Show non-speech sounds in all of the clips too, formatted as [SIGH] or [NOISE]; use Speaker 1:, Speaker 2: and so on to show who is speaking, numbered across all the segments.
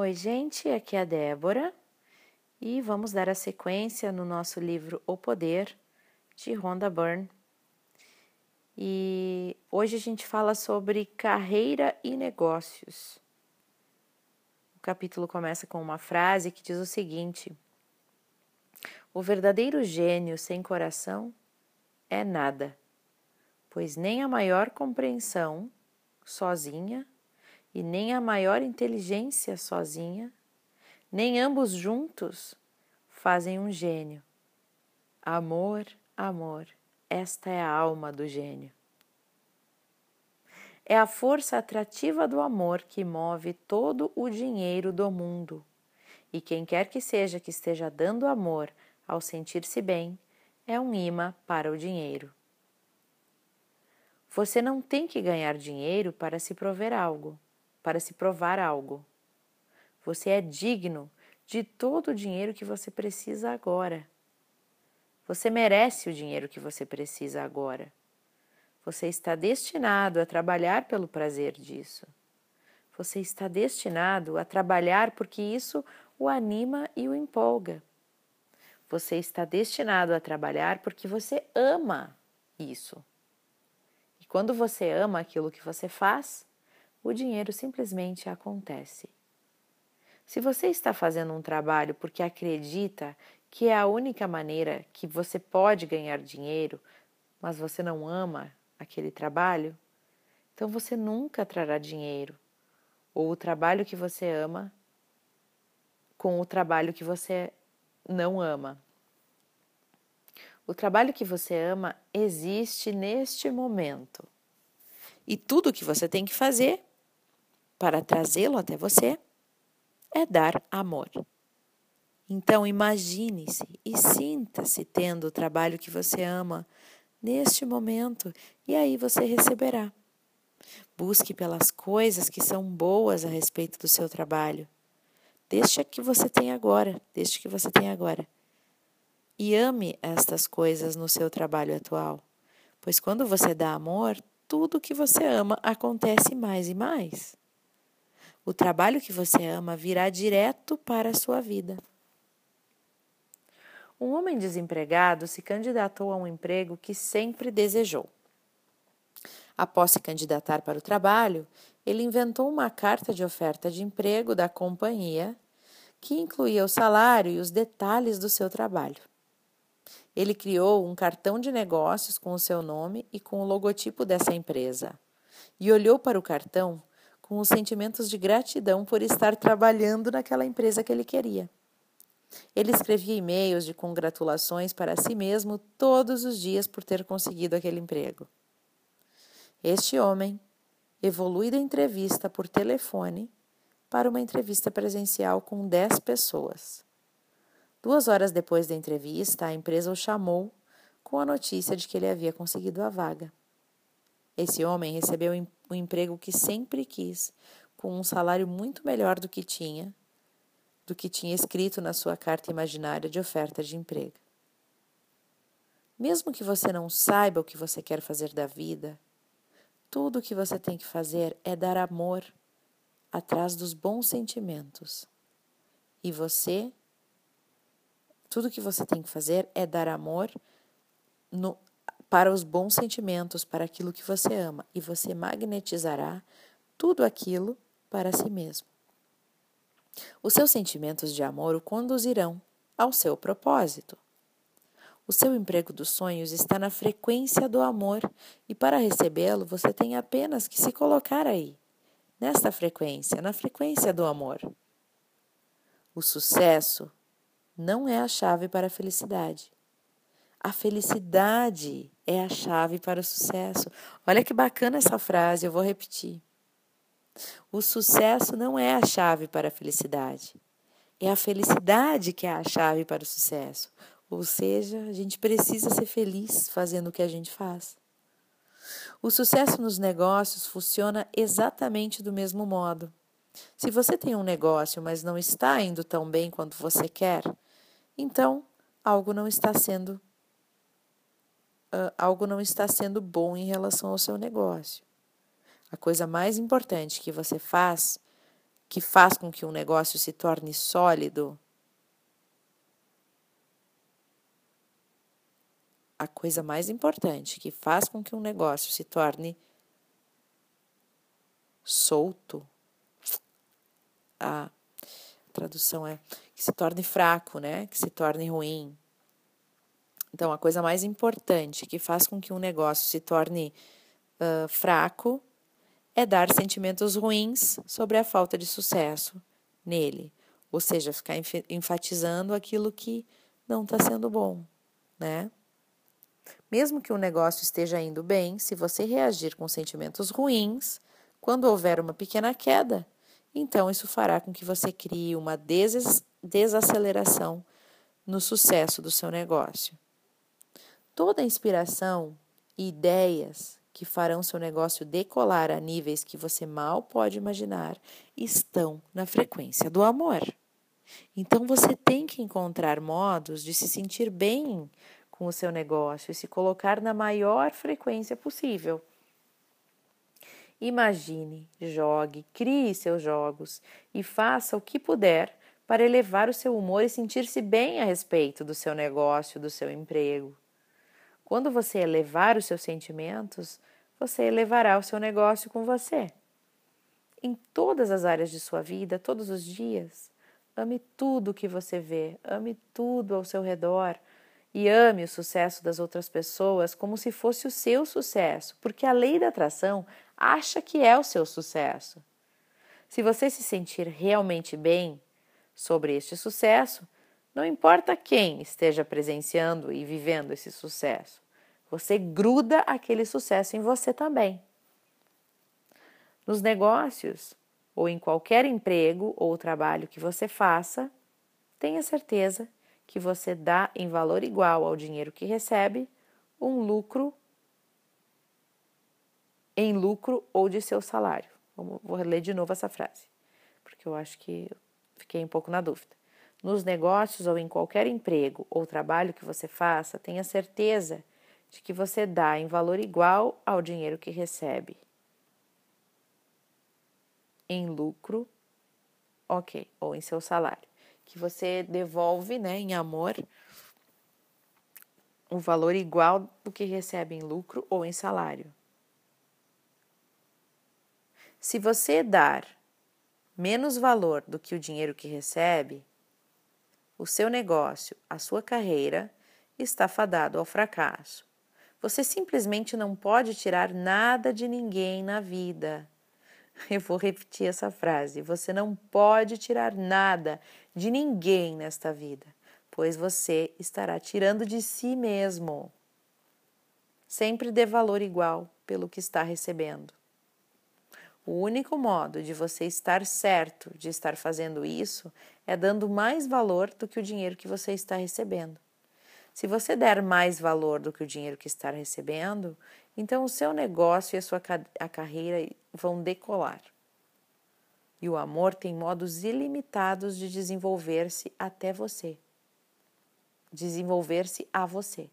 Speaker 1: Oi, gente, aqui é a Débora e vamos dar a sequência no nosso livro O Poder, de Rhonda Byrne. E hoje a gente fala sobre carreira e negócios. O capítulo começa com uma frase que diz o seguinte: O verdadeiro gênio sem coração é nada, pois nem a maior compreensão sozinha e nem a maior inteligência sozinha, nem ambos juntos fazem um gênio. Amor, amor, esta é a alma do gênio. É a força atrativa do amor que move todo o dinheiro do mundo. E quem quer que seja que esteja dando amor ao sentir-se bem, é um imã para o dinheiro. Você não tem que ganhar dinheiro para se prover algo para se provar algo. Você é digno de todo o dinheiro que você precisa agora. Você merece o dinheiro que você precisa agora. Você está destinado a trabalhar pelo prazer disso. Você está destinado a trabalhar porque isso o anima e o empolga. Você está destinado a trabalhar porque você ama isso. E quando você ama aquilo que você faz, o dinheiro simplesmente acontece. Se você está fazendo um trabalho porque acredita que é a única maneira que você pode ganhar dinheiro, mas você não ama aquele trabalho, então você nunca trará dinheiro, ou o trabalho que você ama com o trabalho que você não ama. O trabalho que você ama existe neste momento. E tudo que você tem que fazer para trazê-lo até você é dar amor. Então imagine-se e sinta-se tendo o trabalho que você ama neste momento e aí você receberá. Busque pelas coisas que são boas a respeito do seu trabalho. Deixe que você tem agora, deixe que você tem agora. E ame estas coisas no seu trabalho atual, pois quando você dá amor, tudo que você ama acontece mais e mais o trabalho que você ama virá direto para a sua vida. Um homem desempregado se candidatou a um emprego que sempre desejou. Após se candidatar para o trabalho, ele inventou uma carta de oferta de emprego da companhia que incluía o salário e os detalhes do seu trabalho. Ele criou um cartão de negócios com o seu nome e com o logotipo dessa empresa e olhou para o cartão com os sentimentos de gratidão por estar trabalhando naquela empresa que ele queria. Ele escrevia e-mails de congratulações para si mesmo todos os dias por ter conseguido aquele emprego. Este homem evolui da entrevista por telefone para uma entrevista presencial com 10 pessoas. Duas horas depois da entrevista, a empresa o chamou com a notícia de que ele havia conseguido a vaga. Esse homem recebeu o emprego que sempre quis, com um salário muito melhor do que tinha, do que tinha escrito na sua carta imaginária de oferta de emprego. Mesmo que você não saiba o que você quer fazer da vida, tudo o que você tem que fazer é dar amor atrás dos bons sentimentos. E você, tudo que você tem que fazer é dar amor no, para os bons sentimentos, para aquilo que você ama, e você magnetizará tudo aquilo para si mesmo. Os seus sentimentos de amor o conduzirão ao seu propósito. O seu emprego dos sonhos está na frequência do amor, e para recebê-lo você tem apenas que se colocar aí, nesta frequência, na frequência do amor. O sucesso não é a chave para a felicidade. A felicidade é a chave para o sucesso. Olha que bacana essa frase, eu vou repetir. O sucesso não é a chave para a felicidade. É a felicidade que é a chave para o sucesso. Ou seja, a gente precisa ser feliz fazendo o que a gente faz. O sucesso nos negócios funciona exatamente do mesmo modo. Se você tem um negócio, mas não está indo tão bem quanto você quer, então algo não está sendo uh, algo não está sendo bom em relação ao seu negócio. A coisa mais importante que você faz que faz com que um negócio se torne sólido? A coisa mais importante que faz com que um negócio se torne solto, a tradução é que se torne fraco, né? Que se torne ruim. Então, a coisa mais importante que faz com que um negócio se torne uh, fraco é dar sentimentos ruins sobre a falta de sucesso nele, ou seja, ficar enfatizando aquilo que não está sendo bom, né? Mesmo que o negócio esteja indo bem, se você reagir com sentimentos ruins, quando houver uma pequena queda, então isso fará com que você crie uma des desaceleração no sucesso do seu negócio. Toda inspiração e ideias que farão seu negócio decolar a níveis que você mal pode imaginar estão na frequência do amor. Então você tem que encontrar modos de se sentir bem com o seu negócio e se colocar na maior frequência possível. Imagine, jogue, crie seus jogos e faça o que puder para elevar o seu humor e sentir-se bem a respeito do seu negócio, do seu emprego. Quando você elevar os seus sentimentos, você elevará o seu negócio com você. Em todas as áreas de sua vida, todos os dias, ame tudo o que você vê, ame tudo ao seu redor e ame o sucesso das outras pessoas como se fosse o seu sucesso, porque a lei da atração acha que é o seu sucesso. Se você se sentir realmente bem sobre este sucesso, não importa quem esteja presenciando e vivendo esse sucesso, você gruda aquele sucesso em você também. Nos negócios, ou em qualquer emprego ou trabalho que você faça, tenha certeza que você dá em valor igual ao dinheiro que recebe um lucro em lucro ou de seu salário. Vou ler de novo essa frase, porque eu acho que fiquei um pouco na dúvida. Nos negócios ou em qualquer emprego ou trabalho que você faça, tenha certeza de que você dá em valor igual ao dinheiro que recebe. Em lucro, ok, ou em seu salário. Que você devolve, né, em amor, o valor igual do que recebe em lucro ou em salário. Se você dar menos valor do que o dinheiro que recebe, o seu negócio, a sua carreira está fadado ao fracasso. Você simplesmente não pode tirar nada de ninguém na vida. [LAUGHS] Eu vou repetir essa frase. Você não pode tirar nada de ninguém nesta vida, pois você estará tirando de si mesmo. Sempre dê valor igual pelo que está recebendo. O único modo de você estar certo de estar fazendo isso é dando mais valor do que o dinheiro que você está recebendo. Se você der mais valor do que o dinheiro que está recebendo, então o seu negócio e a sua a carreira vão decolar. E o amor tem modos ilimitados de desenvolver-se até você. Desenvolver-se a você.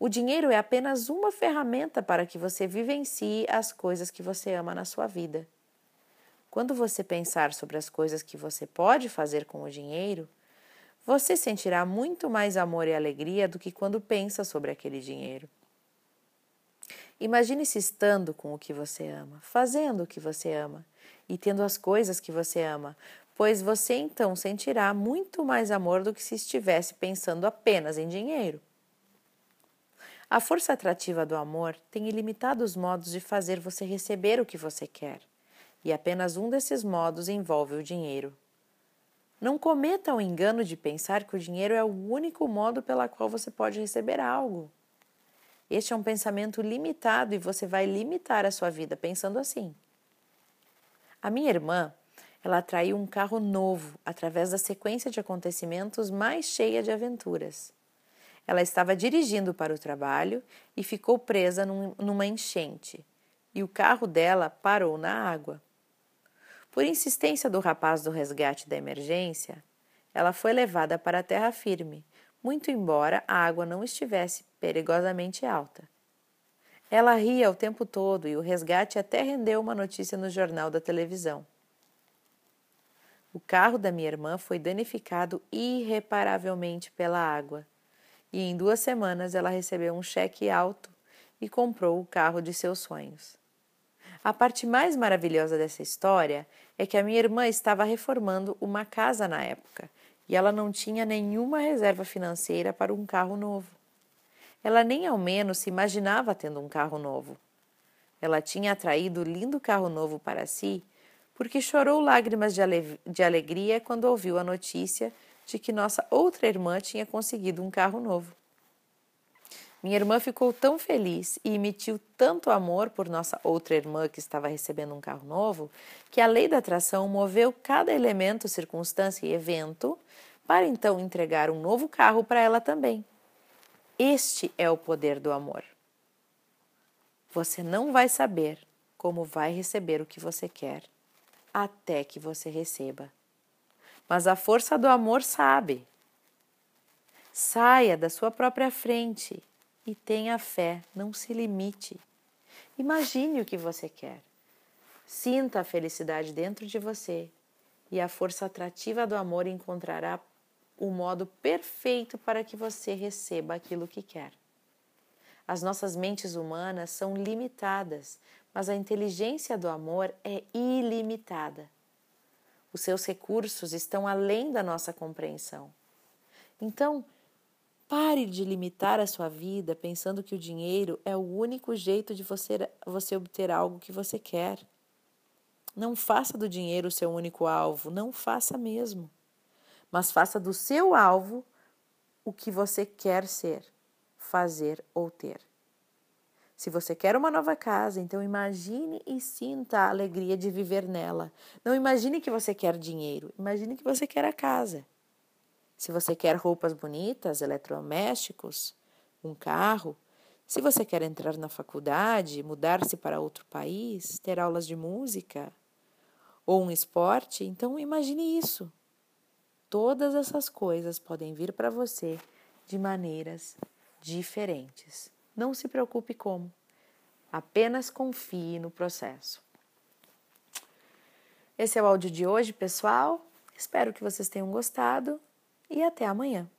Speaker 1: O dinheiro é apenas uma ferramenta para que você vivencie as coisas que você ama na sua vida. Quando você pensar sobre as coisas que você pode fazer com o dinheiro, você sentirá muito mais amor e alegria do que quando pensa sobre aquele dinheiro. Imagine-se estando com o que você ama, fazendo o que você ama e tendo as coisas que você ama, pois você então sentirá muito mais amor do que se estivesse pensando apenas em dinheiro. A força atrativa do amor tem ilimitados modos de fazer você receber o que você quer, e apenas um desses modos envolve o dinheiro. Não cometa o engano de pensar que o dinheiro é o único modo pela qual você pode receber algo. Este é um pensamento limitado e você vai limitar a sua vida pensando assim. A minha irmã, ela atraiu um carro novo através da sequência de acontecimentos mais cheia de aventuras. Ela estava dirigindo para o trabalho e ficou presa num, numa enchente, e o carro dela parou na água. Por insistência do rapaz do resgate da emergência, ela foi levada para a terra firme, muito embora a água não estivesse perigosamente alta. Ela ria o tempo todo e o resgate até rendeu uma notícia no jornal da televisão. O carro da minha irmã foi danificado irreparavelmente pela água e em duas semanas ela recebeu um cheque alto e comprou o carro de seus sonhos. A parte mais maravilhosa dessa história é que a minha irmã estava reformando uma casa na época e ela não tinha nenhuma reserva financeira para um carro novo. Ela nem ao menos se imaginava tendo um carro novo. Ela tinha atraído o lindo carro novo para si porque chorou lágrimas de, ale de alegria quando ouviu a notícia de que nossa outra irmã tinha conseguido um carro novo. Minha irmã ficou tão feliz e emitiu tanto amor por nossa outra irmã que estava recebendo um carro novo, que a lei da atração moveu cada elemento, circunstância e evento para então entregar um novo carro para ela também. Este é o poder do amor. Você não vai saber como vai receber o que você quer até que você receba. Mas a força do amor sabe. Saia da sua própria frente e tenha fé, não se limite. Imagine o que você quer. Sinta a felicidade dentro de você e a força atrativa do amor encontrará o modo perfeito para que você receba aquilo que quer. As nossas mentes humanas são limitadas, mas a inteligência do amor é ilimitada. Os seus recursos estão além da nossa compreensão. Então, Pare de limitar a sua vida pensando que o dinheiro é o único jeito de você, você obter algo que você quer. Não faça do dinheiro o seu único alvo, não faça mesmo. Mas faça do seu alvo o que você quer ser, fazer ou ter. Se você quer uma nova casa, então imagine e sinta a alegria de viver nela. Não imagine que você quer dinheiro, imagine que você quer a casa. Se você quer roupas bonitas, eletrodomésticos, um carro, se você quer entrar na faculdade, mudar-se para outro país, ter aulas de música ou um esporte, então imagine isso. Todas essas coisas podem vir para você de maneiras diferentes. Não se preocupe como. Apenas confie no processo. Esse é o áudio de hoje, pessoal. Espero que vocês tenham gostado e até amanhã.